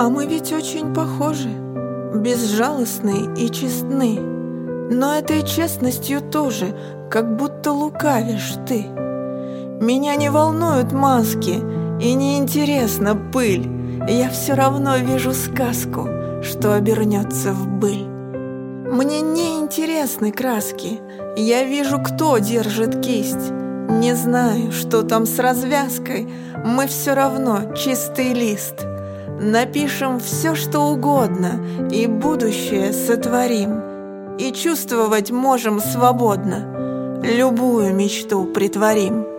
А мы ведь очень похожи, безжалостны и честны. Но этой честностью тоже, как будто лукавишь ты. Меня не волнуют маски и не интересна пыль. Я все равно вижу сказку, что обернется в быль. Мне не интересны краски, я вижу, кто держит кисть. Не знаю, что там с развязкой, мы все равно чистый лист. Напишем все, что угодно, и будущее сотворим. И чувствовать можем свободно, любую мечту притворим.